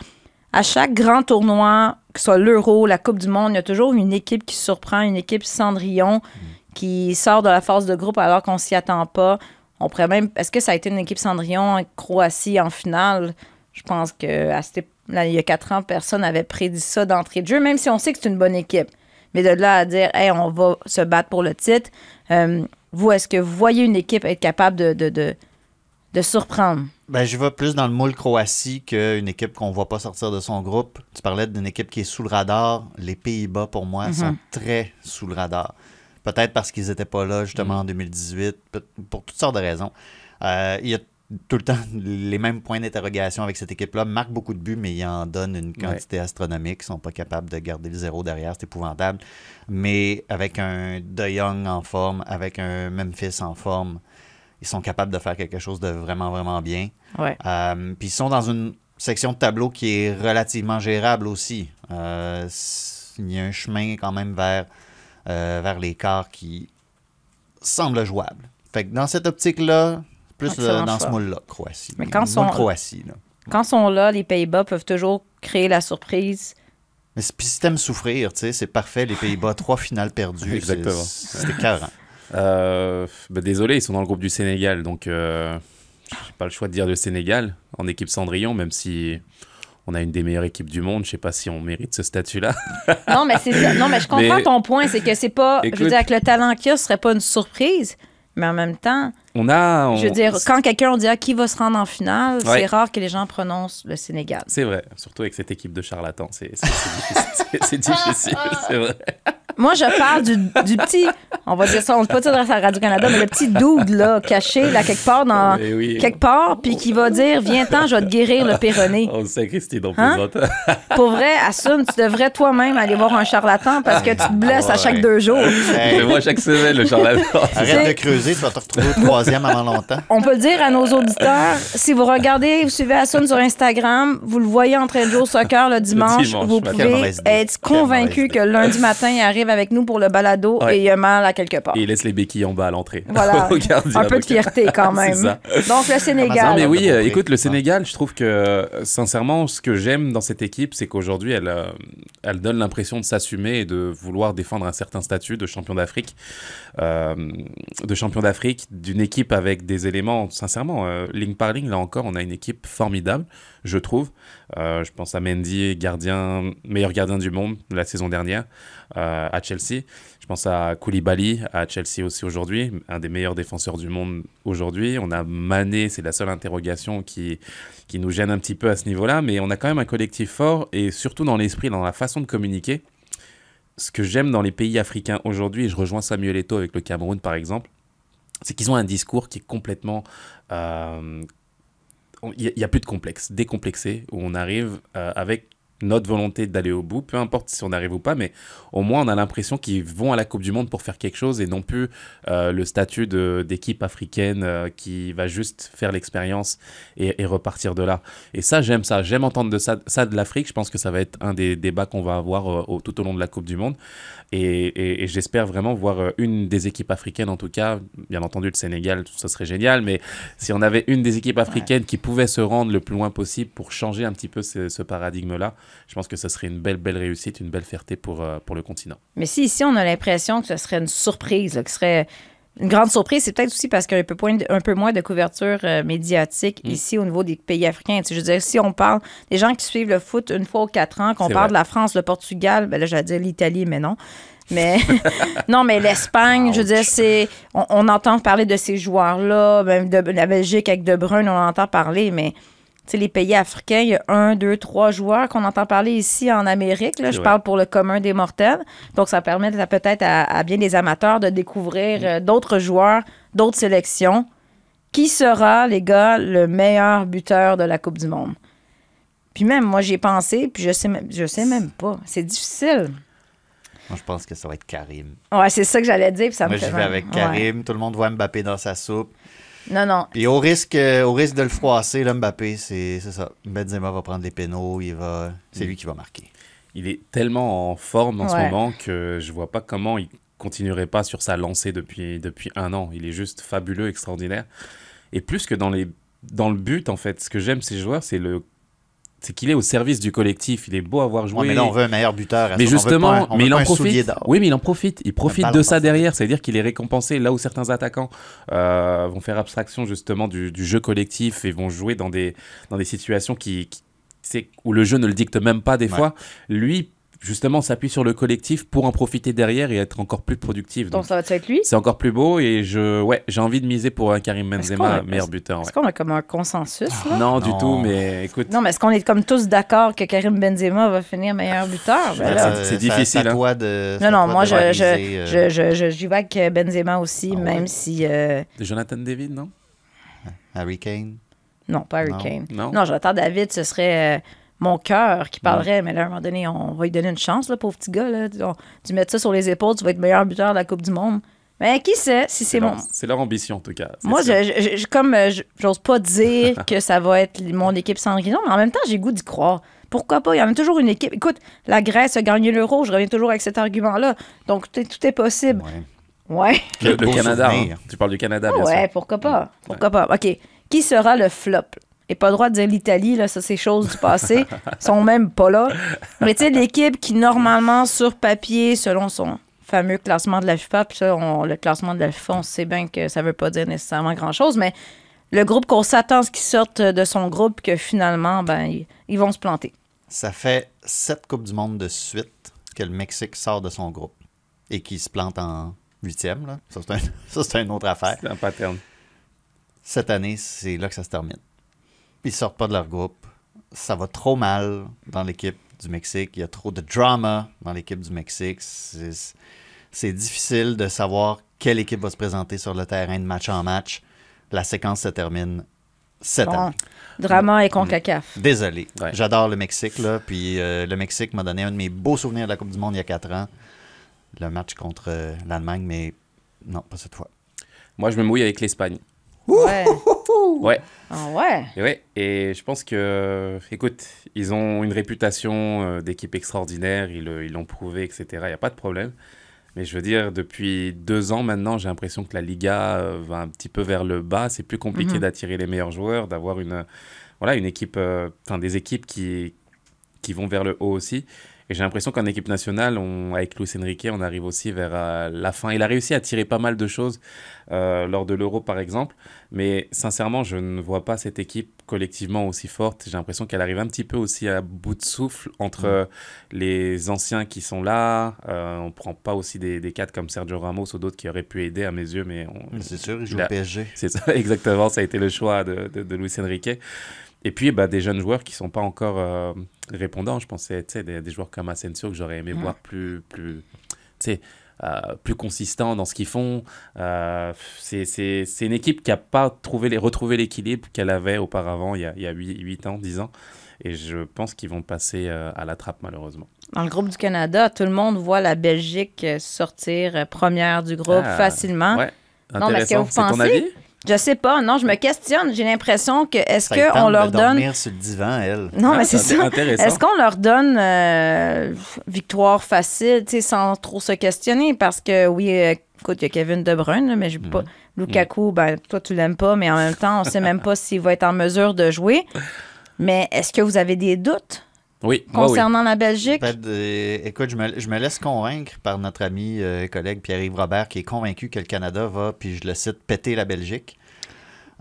À chaque grand tournoi, que ce soit l'Euro, la Coupe du Monde, il y a toujours une équipe qui surprend, une équipe Cendrillon qui sort de la phase de groupe alors qu'on s'y attend pas. On pourrait même. Est-ce que ça a été une équipe Cendrillon Croatie en finale? Je pense que à cette là, il y a quatre ans, personne n'avait prédit ça d'entrée de jeu, même si on sait que c'est une bonne équipe. Mais de là à dire, hey, on va se battre pour le titre, euh, vous, est-ce que vous voyez une équipe être capable de, de, de surprendre? Ben, je vais plus dans le moule Croatie qu'une équipe qu'on ne voit pas sortir de son groupe. Tu parlais d'une équipe qui est sous le radar. Les Pays-Bas, pour moi, sont très sous le radar. Peut-être parce qu'ils n'étaient pas là, justement, en 2018, peut- pour toutes sortes de raisons. Euh, il y a tout le temps [LAUGHS] les mêmes points d'interrogation avec cette équipe-là. Marque beaucoup de buts, mais il en donne une quantité astronomique. Ils sont pas capables de garder le zéro derrière. C'est épouvantable. Mais avec un De Jong en forme, avec un Memphis en forme, ils sont capables de faire quelque chose de vraiment, vraiment bien. Ouais. Euh, Puis ils sont dans une section de tableau qui est relativement gérable aussi. Euh, il y a un chemin quand même vers, euh, vers les quarts qui semble jouable. Fait que dans cette optique-là, plus dans ce moule-là, Croatie. Mais quand sont- Croatie, là. Quand ils sont là, les Pays-Bas peuvent toujours créer la surprise. Mais c'est- puis si t'aimes souffrir, tu sais, c'est parfait. Les Pays-Bas, trois finales perdues. [LAUGHS] Exactement. c'est- C'est écœurant. Euh, bah, désolé, ils sont dans le groupe du Sénégal, donc euh, j'ai pas le choix de dire le Sénégal en équipe Cendrillon, même si on a une des meilleures équipes du monde. Je sais pas si on mérite ce statut-là. [LAUGHS] Non, mais c'est ça. Non, mais je comprends Mais- ton point. C'est que c'est pas. je veux dire, avec le talent qu'il y a, ce serait pas une surprise. Mais en même temps, On a. je veux on- dire, quand quelqu'un on dit ah, qui va se rendre en finale, Ouais. c'est rare que les gens prononcent le Sénégal. C'est vrai, surtout avec cette équipe de charlatans, c'est difficile. [LAUGHS] difficile, c'est vrai. moi, je parle du, du petit, on va dire ça, on ne peut pas dire à Radio-Canada, mais le petit dude, là, caché, là, quelque part, dans, [LAUGHS] oui. quelque part, puis qui va dire, viens-t'en, je vais te guérir le péroné. On sait, Christine, on Hein? [LAUGHS] Pour vrai, assume, tu devrais toi-même aller voir un charlatan parce que tu te blesses à Ouais. chaque deux jours. Hey, Je le vois chaque semaine, le charlatan. arrête de creuser, tu vas te retrouver au troisième avant longtemps. On peut le dire à nos auditeurs, si vous regardez, vous suivez Asun sur Instagram, vous le voyez en train de jouer au soccer le dimanche, dimanche, vous pouvez être convaincu que lundi matin, il arrive avec nous pour le balado Ouais. et il a mal à quelque part. Et il laisse les béquilles en bas à l'entrée. Voilà. [LAUGHS] Un peu de fierté quand même. ça. Donc le Non, Sénégal. mais oui, euh, écoute, le Ouais. Sénégal, je trouve que, sincèrement, ce que j'aime dans cette équipe, c'est qu'aujourd'hui, elle, euh, elle donne l'impression de s'assumer et de vouloir défendre un certain statut de champion d'Afrique. Euh, de champion d'Afrique, d'une équipe avec des éléments, sincèrement, euh, ligne par ligne, là encore, on a une équipe formidable, je trouve. Euh, je pense à Mendy, gardien, meilleur gardien du monde la saison dernière à Chelsea. Je pense à Koulibaly à Chelsea aussi aujourd'hui, un des meilleurs défenseurs du monde aujourd'hui. On a Mané, c'est la seule interrogation qui, qui nous gêne un petit peu à ce niveau-là, mais on a quand même un collectif fort et surtout dans l'esprit, dans la façon de communiquer. Ce que j'aime dans les pays africains aujourd'hui, et je rejoins Samuel Eto'o avec le Cameroun par exemple, c'est qu'ils ont un discours qui est complètement... euh, Il n'y a, plus de complexe, décomplexé, où on arrive euh, avec notre volonté d'aller au bout, peu importe si on arrive ou pas, mais au moins on a l'impression qu'ils vont à la Coupe du Monde pour faire quelque chose et non plus euh, le statut d'équipe africaine euh, qui va juste faire l'expérience et, repartir de là. Et ça, j'aime ça. J'aime entendre de ça, de l'Afrique. Je pense que ça va être un des débats qu'on va avoir euh, tout au long de la Coupe du Monde. Et, j'espère vraiment voir une des équipes africaines, en tout cas, bien entendu le Sénégal, ça serait génial, mais si on avait une des équipes africaines qui pouvait se rendre le plus loin possible pour changer un petit peu ce paradigme-là, je pense que ce serait une belle, belle réussite, une belle fierté pour, euh, pour le continent. Mais si ici, on a l'impression que ce serait une surprise, là, que ce serait une grande surprise, c'est peut-être aussi parce qu'il y a un peu, point- un peu moins de couverture euh, médiatique Mm. ici au niveau des pays africains. Tu sais, je veux dire, si on parle des gens qui suivent le foot une fois aux quatre ans, qu'on parle vrai. de la France, le Portugal, ben là, j'allais dire l'Italie, mais non. Mais [LAUGHS] [LAUGHS] non, mais l'Espagne, je veux dire, c'est. On, on entend parler de ces joueurs-là, même de la Belgique avec De Bruyne, on en entend parler, mais sais, les pays africains, il y a un, deux, trois joueurs qu'on entend parler ici en Amérique. Là, je parle pour le commun des mortels. Donc, ça permet peut-être à, à bien des amateurs de découvrir euh, d'autres joueurs, d'autres sélections. Qui sera, les gars, le meilleur buteur de la Coupe du Monde? Puis même, moi, j'y ai pensé, puis je sais, même- je sais même pas. C'est difficile. Moi, je pense que ça va être Karim. Ouais, c'est ça que j'allais dire, puis ça Moi, me j'y fait vais mal. avec Ouais. Karim. Tout le monde voit Mbappé dans sa soupe. Non, non. Puis au risque, euh, au risque de le froisser, là, Mbappé, c'est ça. Benzema va prendre les pénaux, il va... c'est lui qui va marquer. Il est tellement en forme en ce moment que je vois pas comment il continuerait pas sur sa lancée depuis, depuis un an. Il est juste fabuleux, extraordinaire. Et plus que dans, les, dans le but, en fait, ce que j'aime ces joueurs, c'est le c'est qu'il est au service du collectif. Il est beau à voir jouer. Ouais, mais là, on veut un meilleur buteur. Mais justement, mais il en profite. Oui, mais il en profite. Il profite de ça derrière. C'est-à-dire qu'il est récompensé là où certains attaquants euh, vont faire abstraction justement du, du jeu collectif et vont jouer dans des, dans des situations qui, où le jeu ne le dicte même pas des Ouais. fois. Lui, justement, s'appuie sur le collectif pour en profiter derrière et être encore plus productif. Donc, Donc, ça va être lui? c'est encore plus beau et je, ouais, j'ai envie de miser pour un Karim Benzema, a- meilleur buteur. Est-ce ouais. qu'on a comme un consensus, là? Non, du tout, mais écoute. Non, mais est-ce qu'on est comme tous d'accord que Karim Benzema va finir meilleur buteur? Ben là, c'est- c'est ça- difficile, c'est à hein. toi de- Non, non, moi, je, réaliser, je, euh, je, je, je- j'y vais avec Benzema aussi, Ah ouais. même si. euh, Jonathan David, non? Harry Kane? non, pas Harry Non. Kane. Non. Non, Jonathan David, ce serait euh, mon cœur qui parlerait, mais là, à un moment donné, on va lui donner une chance, là, pauvre petit gars. Là. On- tu mets ça sur les épaules, tu vas être meilleur buteur de la Coupe du Monde. Mais qui sait si c'est mon. c'est leur ambition en tout cas. Moi, je, je- je- comme euh, j'ose pas dire [LAUGHS] que ça va être mon équipe Sandrine, mais en même temps, j'ai le goût d'y croire. Pourquoi pas? Il y en a toujours une équipe. Écoute, la Grèce a gagné l'euro, je reviens toujours avec cet argument-là. Donc, tout est, tout est possible. Ouais. Ouais. Le, le Canada, hein. tu parles du Canada, Ah bien ouais, sûr. pourquoi pas? Pourquoi pas? OK. Qui sera le flop? Et pas le droit de dire l'Italie, là, ça, c'est chose du passé. Ils sont même pas là. Mais tu sais, l'équipe qui, normalement, sur papier, selon son fameux classement de la FIFA, puis ça, on- le classement de la FIFA, on sait bien que ça veut pas dire nécessairement grand-chose, mais le groupe qu'on s'attend à ce qu'ils sortent de son groupe, que finalement, ben, ils, ils vont se planter. Ça fait sept Coupes du Monde de suite que le Mexique sort de son groupe et qu'il se plante en huitième. Là. Ça, c'est un- [LAUGHS] ça, c'est une autre affaire. C'est un pattern. Cette année, c'est là que ça se termine. Ils sortent pas de leur groupe. Ça va trop mal dans l'équipe du Mexique. Il y a trop de drama dans l'équipe du Mexique. C'est c'est difficile de savoir quelle équipe va se présenter sur le terrain de match en match. La séquence se termine cette Bon. année. Drama et CONCACAF. Désolé. Ouais. J'adore le Mexique, là. Puis euh, le Mexique m'a donné un de mes beaux souvenirs de la Coupe du Monde il y a quatre ans. Le match contre euh, l'Allemagne, mais non, pas cette fois. Moi, je me mouille avec l'Espagne. Ouais. Ouais. Ah ouais. Et ouais, et je pense que, écoute, ils ont une réputation euh, d'équipe extraordinaire, ils l'ont prouvé, etc. Il n'y a pas de problème. Mais je veux dire, depuis deux ans maintenant, j'ai l'impression que la Liga euh, va un petit peu vers le bas. C'est plus compliqué Mhm. d'attirer les meilleurs joueurs, d'avoir une, euh, voilà, une équipe, euh, des équipes qui, qui vont vers le haut aussi. Et j'ai l'impression qu'en équipe nationale, on, avec Luis Enrique, on arrive aussi vers euh, la fin. Il a réussi à tirer pas mal de choses euh, lors de l'Euro, par exemple. Mais sincèrement, je ne vois pas cette équipe collectivement aussi forte. J'ai l'impression qu'elle arrive un petit peu aussi à bout de souffle entre euh, les anciens qui sont là. Euh, on prend pas aussi des, des cadres comme Sergio Ramos ou d'autres qui auraient pu aider à mes yeux, mais C'est sûr, il joue au PSG. c'est ça, [LAUGHS] exactement. Ça a été le choix de, de, de Luis Enrique. Et puis, bah, des jeunes joueurs qui sont pas encore euh, répondants. Je pensais, tu sais, des, des joueurs comme Asensio que j'aurais aimé voir plus, plus, euh, plus consistants dans ce qu'ils font. Euh, c'est une équipe qui a pas trouvé les, retrouvé l'équilibre qu'elle avait auparavant, il y a, il y a 8, ans, 10 ans. Et je pense qu'ils vont passer euh, à la trappe, malheureusement. Dans le groupe du Canada, tout le monde voit la Belgique sortir première du groupe Ah, facilement. Ouais, Non, mais est-ce que vous pensez? Je sais pas, non, je me questionne. J'ai l'impression que est-ce qu'on leur de donne. dormir sur le divan, elle. Non, mais c'est ça. Est-ce qu'on leur donne euh, victoire facile, tu sais, sans trop se questionner? Parce que oui, euh, écoute, il y a Kevin De Bruyne, mais je Mhm. pas. Lukaku, ben, toi, tu l'aimes pas, mais en même temps, on sait même pas [LAUGHS] s'il va être en mesure de jouer. Mais est-ce que vous avez des doutes? Oui, moi, oui. concernant la Belgique? Euh, écoute, je me, je me laisse convaincre par notre ami euh, et collègue Pierre-Yves Robert qui est convaincu que le Canada va, puis je le cite, péter la Belgique.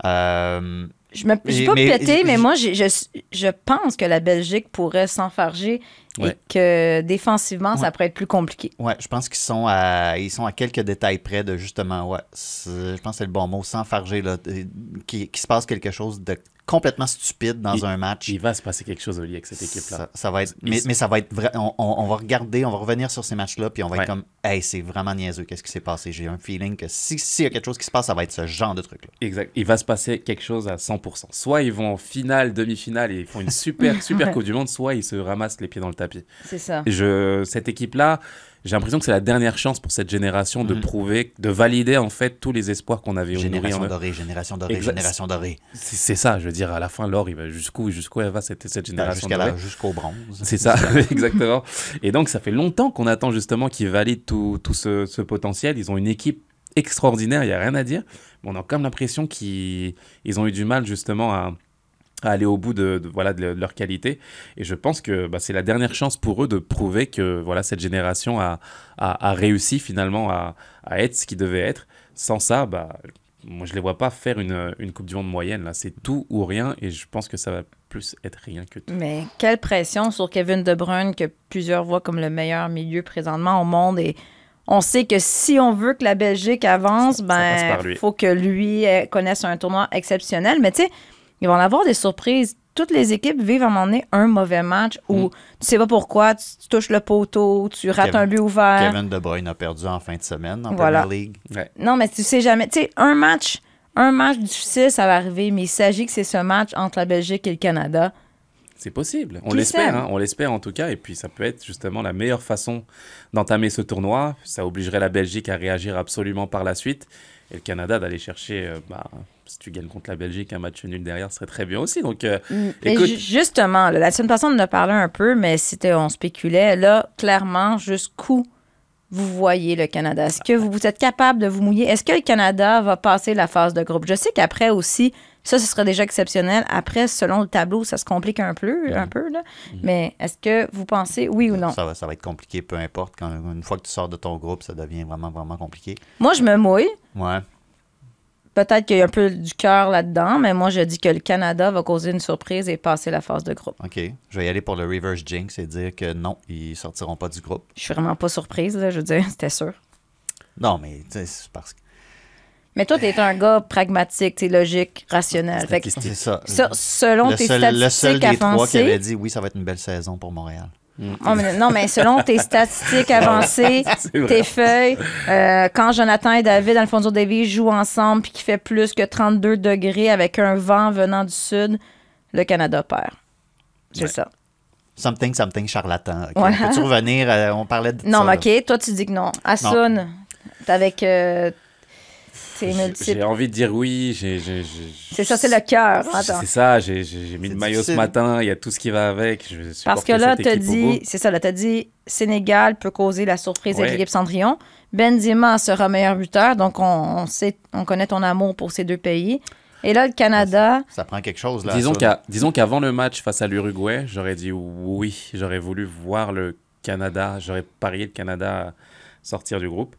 Euh, Je me je suis Et- pas mais- pété, mais moi, je pense que la Belgique pourrait s'enfarger et que défensivement, ça pourrait être plus compliqué. ouais, je pense qu'ils sont à ils sont à quelques détails près de justement, ouais, je pense que c'est le bon mot, s'enfarger, là, euh, qu'il qu'il se passe quelque chose de complètement stupide dans Il- un match. Il va se passer quelque chose, Oli, avec cette équipe-là. Ça, ça va être, mais, mais ça va être vrai. On, on- on va regarder, on va revenir sur ces matchs-là, puis on va Ouais. être comme, hey, c'est vraiment niaiseux, qu'est-ce qui s'est passé? J'ai un feeling que si- s'il y a quelque chose qui se passe, ça va être ce genre de truc-là. Exact. Il va se passer quelque chose à 100%. Soit ils vont en finale, demi-finale et ils font une super, [LAUGHS] super Coupe du Monde, soit ils se ramassent les pieds dans le tapis. C'est ça. Et Je, cette équipe-là, j'ai l'impression que c'est la dernière chance pour cette génération de Mhm. prouver, de valider en fait tous les espoirs qu'on avait nourris Génération en dorée, génération dorée, Exact. génération dorée. C'est ça, je veux dire, à la fin, l'or, il va jusqu'où, jusqu'où elle va cette, cette Ben, génération la- Jusqu'au bronze. C'est ça, [LAUGHS] exactement. Et donc, ça fait longtemps qu'on attend justement qu'ils valident tout, tout ce, ce potentiel. Ils ont une équipe extraordinaire, il n'y a rien à dire. Mais on a comme l'impression qu'ils ils ont eu du mal justement à, à aller au bout de, de- voilà, de, le- de leur qualité. Et je pense que bah, c'est la dernière chance pour eux de prouver que voilà, cette génération a, a, a réussi finalement à, à être ce qu'il devait être. Sans ça, bah, moi, je ne les vois pas faire une, une Coupe du Monde moyenne. Là. C'est tout ou rien. Et je pense que ça va plus être rien que tout. Mais quelle pression sur Kevin De Bruyne que plusieurs voient comme le meilleur milieu présentement au monde et on sait que si on veut que la Belgique avance, ben lui. faut que lui euh, connaisse un tournoi exceptionnel. Mais tu sais, ils vont en avoir des surprises. Toutes les équipes vivent à un moment donné un mauvais match où Mm. tu sais pas pourquoi, tu, tu touches le poteau, tu rates Kevin- un but ouvert. Kevin De Bruyne a perdu en fin de semaine en Voilà. Premier League. Ouais. Non, mais tu sais jamais. Tu sais, un match, un match difficile, ça va arriver, mais il s'agit que c'est ce match entre la Belgique et le Canada. C'est possible, on l'espère, hein, on l'espère en tout cas, et puis ça peut être justement la meilleure façon d'entamer ce tournoi. Ça obligerait la Belgique à réagir absolument par la suite, et le Canada d'aller chercher, euh, bah, si tu gagnes contre la Belgique, un match nul derrière serait très bien aussi. Donc, euh, Mais écoute, ju- justement, là, la semaine passée, on en a parlé un peu, mais c'était, on spéculait. Là, clairement, jusqu'où vous voyez le Canada? Est-ce que vous, vous êtes capable de vous mouiller? Est-ce que le Canada va passer la phase de groupe? Je sais qu'après aussi, ça, ce serait déjà exceptionnel. Après, selon le tableau, ça se complique un peu, un peu là. Mais est-ce que vous pensez oui ou non? Ça va, ça va être compliqué, peu importe. Quand, une fois que tu sors de ton groupe, ça devient vraiment, vraiment compliqué. Moi, je me mouille. Ouais. Peut-être qu'il y a un peu du cœur là-dedans, mais moi, je dis que le Canada va causer une surprise et passer la phase de groupe. OK. Je vais y aller pour le reverse jinx et dire que non, ils sortiront pas du groupe. Je suis vraiment pas surprise, là, je veux dire, [LAUGHS] c'était sûr. Non, mais tu sais, c'est parce que. Mais toi, t'es un gars pragmatique, t'es logique, rationnel. Fait que C'est ça. ça, selon le tes seul, le seul statistiques des trois qui avancées, avait dit oui, ça va être une belle saison pour Montréal. Oh, mais non, mais selon tes statistiques avancées, [LAUGHS] C'est vrai. tes feuilles, euh, quand Jonathan et David, Alfonso Davies jouent ensemble puis qu'il fait plus que 32 degrés avec un vent venant du sud, le Canada perd. C'est Ouais. ça. Something, something charlatan. ok. Voilà. Peux-tu revenir? euh, on parlait de Non, ça, mais. OK, toi, tu dis que non. Assun, t'es avec euh, tes J'ai- J'ai envie de dire oui. C'est ça, c'est le cœur. C'est ça, j'ai mis C'est le maillot ce matin, il y a tout ce qui va avec. Je Parce que là, au dit, c'est ça, là, t'as dit Sénégal peut causer la surprise Ouais. avec l'équipe Cendrillon. Benzema sera meilleur buteur, donc on, on sait, on connaît ton amour pour ces deux pays. Et là, le Canada, Ça prend quelque chose, là. Disons qu'à- disons qu'avant le match face à l'Uruguay, j'aurais dit oui, j'aurais voulu voir le Canada, j'aurais parié le Canada sortir du groupe.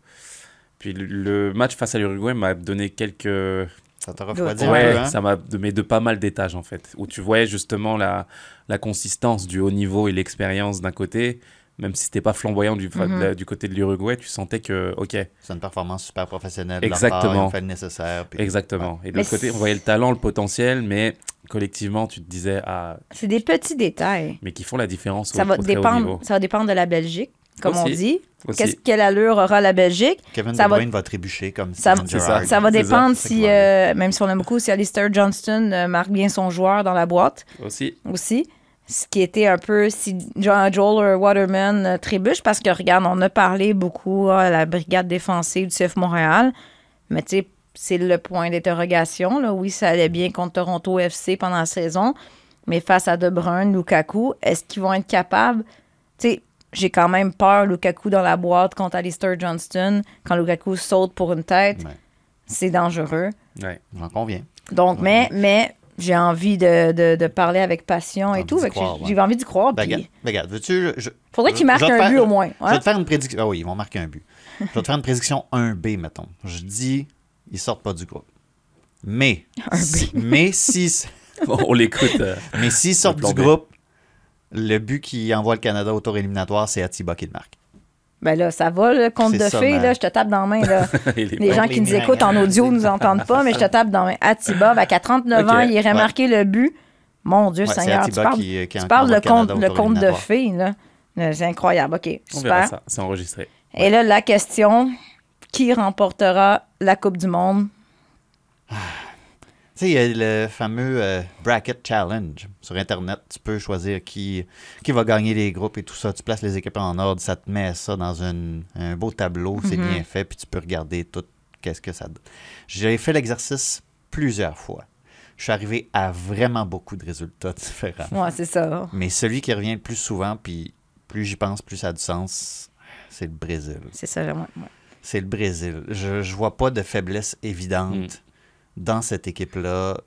Puis le, match face à l'Uruguay m'a donné quelques... Ça t'a refroidi Ouais, un peu, hein? ça m'a donné de pas mal d'étages en fait, où tu voyais justement la, la consistance du haut niveau et l'expérience d'un côté, même si c'était pas flamboyant du, Mhm. de la- du côté de l'Uruguay, tu sentais que, ok, C'est une performance super professionnelle. Exactement. Fait le nécessaire. puis- exactement. Et de Mais l'autre côté, on voyait le talent, le potentiel, mais collectivement, tu te disais, ah, c'est des petits détails. mais qui font la différence Ça au, va, au très haut dépendre, niveau. ça va dépendre de la Belgique, comme on dit. Qu'est-ce, quelle allure aura la Belgique? Kevin Ça De va- Bruyne va, trébucher comme Ça. Ça va ça. dépendre si, euh, même si on aime beaucoup, si Alistair Johnston euh, marque bien son joueur dans la boîte Aussi. aussi. Ce qui était un peu si Jo- Joel Waterman euh, trébuche, parce que regarde, on a parlé beaucoup à la brigade défensive du CF Montréal, mais tu sais, c'est le point d'interrogation. là. Oui, ça allait bien contre Toronto FC pendant la saison, mais face à De Bruyne, Lukaku, est-ce qu'ils vont être capables? Tu sais, j'ai quand même peur, Lukaku dans la boîte contre Alistair Johnston. Quand Lukaku saute pour une tête, Ouais. c'est dangereux. Ouais. J'en conviens. Donc, mais, mais j'ai envie de, de- de parler avec passion et tout. j'ai ouais. envie d'y croire. Ben, puis regarde, veux-tu. faudrait je- qu'il marque je vais te un faire- but au moins. Je vais hein? te faire une prédiction. Ah oui, ils vont marquer un but. Je vais te faire une prédiction 1B, mettons. Je dis, ils sortent pas du groupe. Mais, [LAUGHS] si- mais si, [LAUGHS] on l'écoute. euh, mais s'ils sortent du groupe, le but qui envoie le Canada au tour éliminatoire, c'est Atiba qui le marque. Ben là, ça va, le compte de ça, fées, man. là, je te tape dans la main. Là. [LAUGHS] Les gens les qui nous écoutent en audio nous entendent pas, mais je te tape dans la main. Atiba, ben, qu'à 39 Ok. ans, il irait Ouais. marquer le but. Mon Dieu Ouais, c'est Seigneur, tu Atiba parles, qui, qui tu parles le compte, le compte de fées. là. Euh, C'est incroyable. OK, On verra super. ça, c'est enregistré. Et là, la question, qui remportera la Coupe du Monde? Tu sais, il y a le fameux euh, Bracket Challenge sur Internet. Tu peux choisir qui, qui va gagner les groupes et tout ça. Tu places les équipes en ordre, ça te met ça dans une- un beau tableau, c'est Mhm. bien fait, puis tu peux regarder tout qu'est-ce que ça donne. J'ai fait l'exercice plusieurs fois. Je suis arrivé à vraiment beaucoup de résultats [LAUGHS] différents. Ouais, c'est ça. Mais celui qui revient le plus souvent, puis plus j'y pense, plus ça a du sens, c'est le Brésil. C'est ça, ouais, ouais. C'est le Brésil. Je ne vois pas de faiblesse évidente Mm. Dans cette équipe-là.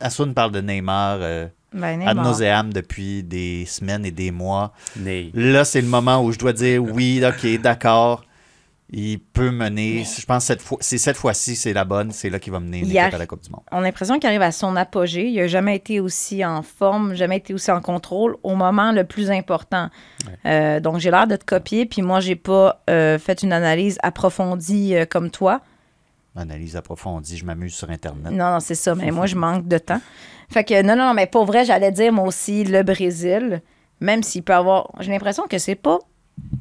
Assoun parle de Neymar euh, Ben, ad nauseam depuis des semaines et des mois. Ney. Là, c'est le moment où je dois dire oui, ok, d'accord. Il peut mener. Je pense que cette fois, c'est cette fois-ci, c'est la bonne. C'est là qu'il va mener une équipe à la Coupe du Monde. On a l'impression qu'il arrive à son apogée. Il n'a jamais été aussi en forme, jamais été aussi en contrôle au moment le plus important. Euh, donc, j'ai l'air de te copier. Puis moi, j'ai pas euh, fait une analyse approfondie euh, comme toi. Analyse approfondie, je m'amuse sur Internet. Non, non, c'est ça. Mais moi, je [LAUGHS] manque de temps. Fait que non, non, mais pour vrai, j'allais dire moi aussi le Brésil, même s'il peut avoir. J'ai l'impression que c'est pas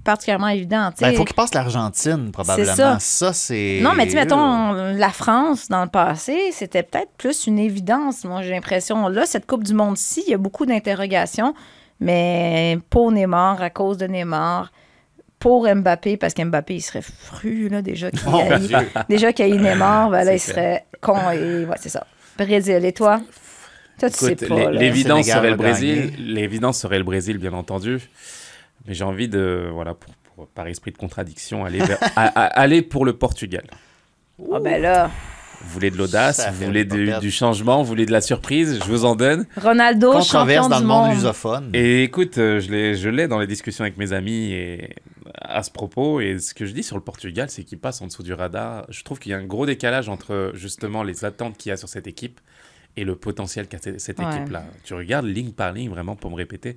particulièrement évident. tu Il faut qu'il passe l'Argentine, probablement. ça. Ça, c'est. Non, mais tu mettons, la France, dans le passé, c'était peut-être plus une évidence. Moi, j'ai l'impression, là, cette Coupe du Monde-ci, il y a beaucoup d'interrogations, mais pour Neymar, à cause de Neymar, pour Mbappé, parce qu'Mbappé, il serait fru, là, déjà qu'il [LAUGHS] Oh, déjà eu Neymar, ben là, il serait con. Et, ouais, c'est ça. Brésil, et toi? Toi, tu Écoute, sais pas. l'évidence serait le Brésil. L'évidence serait le Brésil, bien entendu. Mais j'ai envie de, voilà, pour, pour- par esprit de contradiction, aller, vers- [LAUGHS] à- à- aller pour le Portugal. Ah, ben là, Vous voulez de l'audace, vous voulez du, changement, vous voulez de la surprise, je vous en donne. Ronaldo, Controverse champion dans du le monde monde. lusophone. Et écoute, euh, je l'ai, je l'ai dans les discussions avec mes amis et à ce propos. Et ce que je dis sur le Portugal, c'est qu'il passe en dessous du radar. Je trouve qu'il y a un gros décalage entre justement les attentes qu'il y a sur cette équipe et le potentiel qu'a cette cette Ouais. équipe-là. Tu regardes ligne par ligne, vraiment, pour me répéter,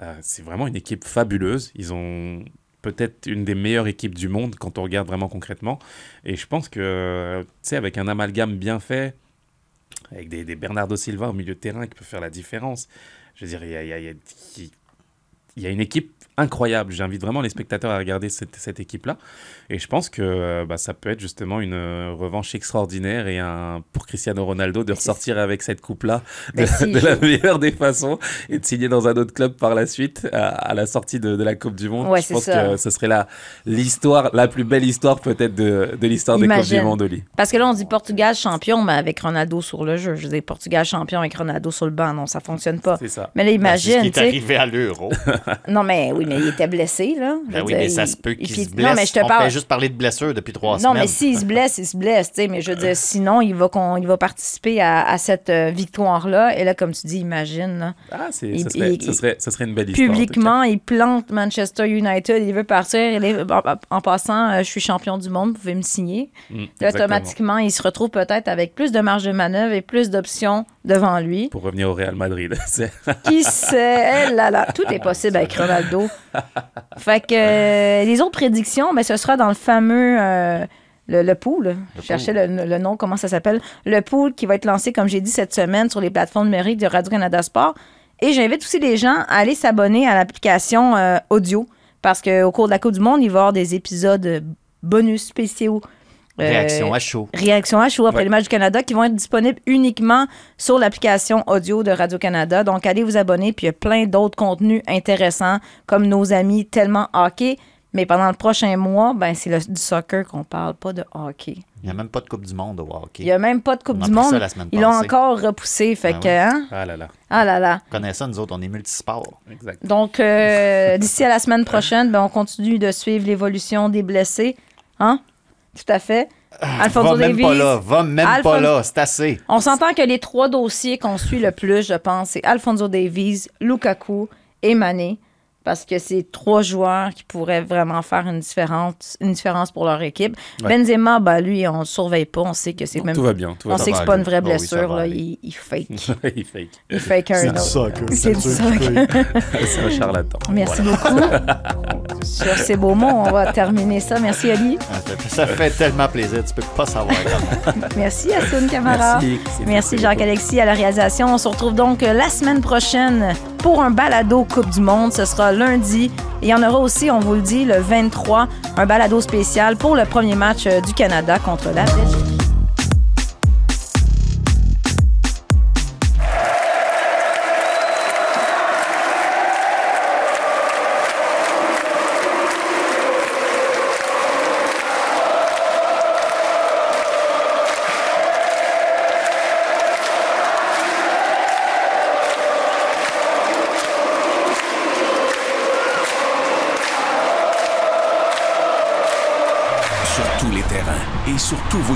euh, c'est vraiment une équipe fabuleuse. Ils ont peut-être une des meilleures équipes du monde quand on regarde vraiment concrètement. Et je pense que, tu sais, avec un amalgame bien fait, avec des, Bernardo Silva au milieu de terrain qui peut faire la différence, je veux dire, il y a une équipe incroyable. J'invite vraiment les spectateurs à regarder cette, cette équipe-là. Et je pense que euh, bah, ça peut être justement une euh, revanche extraordinaire et un, pour Cristiano Ronaldo de ressortir avec cette coupe-là de, si, [LAUGHS] de la meilleure des façons et de signer dans un autre club par la suite à, à la sortie de, de la Coupe du Monde. Ouais, je pense ça. que ce serait la, l'histoire, la plus belle histoire peut-être de, de l'histoire des Coupes Imagine. du Monde, Oli. Parce que là, on dit Portugal champion, mais avec Ronaldo sur le jeu. Je dire, Portugal champion avec Ronaldo sur le banc. Non, ça fonctionne pas. C'est ça. Mais là, Ben, c'est ce qui imagine, est arrivé à l'euro. Non, mais oui, mais il était blessé, là. Ben oui, dire, mais ça il- se peut il- qu'il il- se blesse. Non, mais je te On parle. fait juste parler de blessure depuis trois Non, semaines. mais s'il se blesse, il se blesse, tu sais, mais je veux dire, sinon, il va, qu'on- il va participer à, à cette euh, victoire-là. Et là, comme tu dis, imagine, là, Ah, c'est, Il- ce, serait, il- ce, serait, une belle histoire. publiquement, il plante Manchester United, il veut partir. il est- en, en passant, euh, je suis champion du monde, vous pouvez me signer. Mm, automatiquement, il se retrouve peut-être avec plus de marge de manœuvre et plus d'options devant lui. Pour revenir au Real Madrid. [LAUGHS] C'est- Qui sait? Eh là là, tout est possible avec Ronaldo. Fait que euh, les autres prédictions, ben, ce sera dans le fameux euh, le, le pool. Je cherchais le, le nom, comment ça s'appelle? Le pool qui va être lancé, comme j'ai dit, cette semaine sur les plateformes numériques de Radio-Canada Sport. Et j'invite aussi les gens à aller s'abonner à l'application euh, audio parce qu'au cours de la Coupe du Monde, il va y avoir des épisodes bonus spéciaux. Euh, Réaction à chaud. Réaction à chaud après Ouais. les matchs du Canada qui vont être disponibles uniquement sur l'application audio de Radio-Canada. Donc, allez vous abonner. Puis, il y a plein d'autres contenus intéressants comme nos amis tellement hockey. Mais pendant le prochain mois, ben, c'est le- du soccer qu'on parle, pas de hockey. Il n'y a même pas de Coupe du Monde au hockey. Il n'y a même pas de Coupe On du appris ça Monde. la semaine Ils l'ont encore repoussé. Fait Ah que, hein? Ah là là, Ah là là. On connaît ça, nous autres, on est multisports. exact. Donc, euh, d'ici à la semaine prochaine, ben, on continue de suivre l'évolution des blessés. Hein? Tout à fait. Alfonso va même Davies. pas là, va même pas là, c'est assez. On s'entend que les trois dossiers qu'on suit le plus, je pense, c'est Alfonso Davies, Lukaku et Mané. Parce que c'est trois joueurs qui pourraient vraiment faire une différence, une différence pour leur équipe. Ouais. Benzema, ben, lui, on ne surveille pas. On sait que c'est même. Tout va bien. Tout on va sait que c'est pas une vraie Oh oui, blessure. là. Il, il fake. [LAUGHS] Il fake. Il fake un autre. C'est du. [LAUGHS] C'est un charlatan. Merci Voilà. beaucoup. [LAUGHS] Sur ces beaux mots, on va terminer ça. Merci, Ali. Ça fait tellement plaisir, tu peux pas savoir. Merci, Assoun Camara. Merci. Merci Jacques-Alexis à la réalisation. On se retrouve donc la semaine prochaine pour un balado Coupe du Monde. Ce sera lundi. Et il y en aura aussi, on vous le dit, le 23, un balado spécial pour le premier match euh, du Canada contre la Belgique.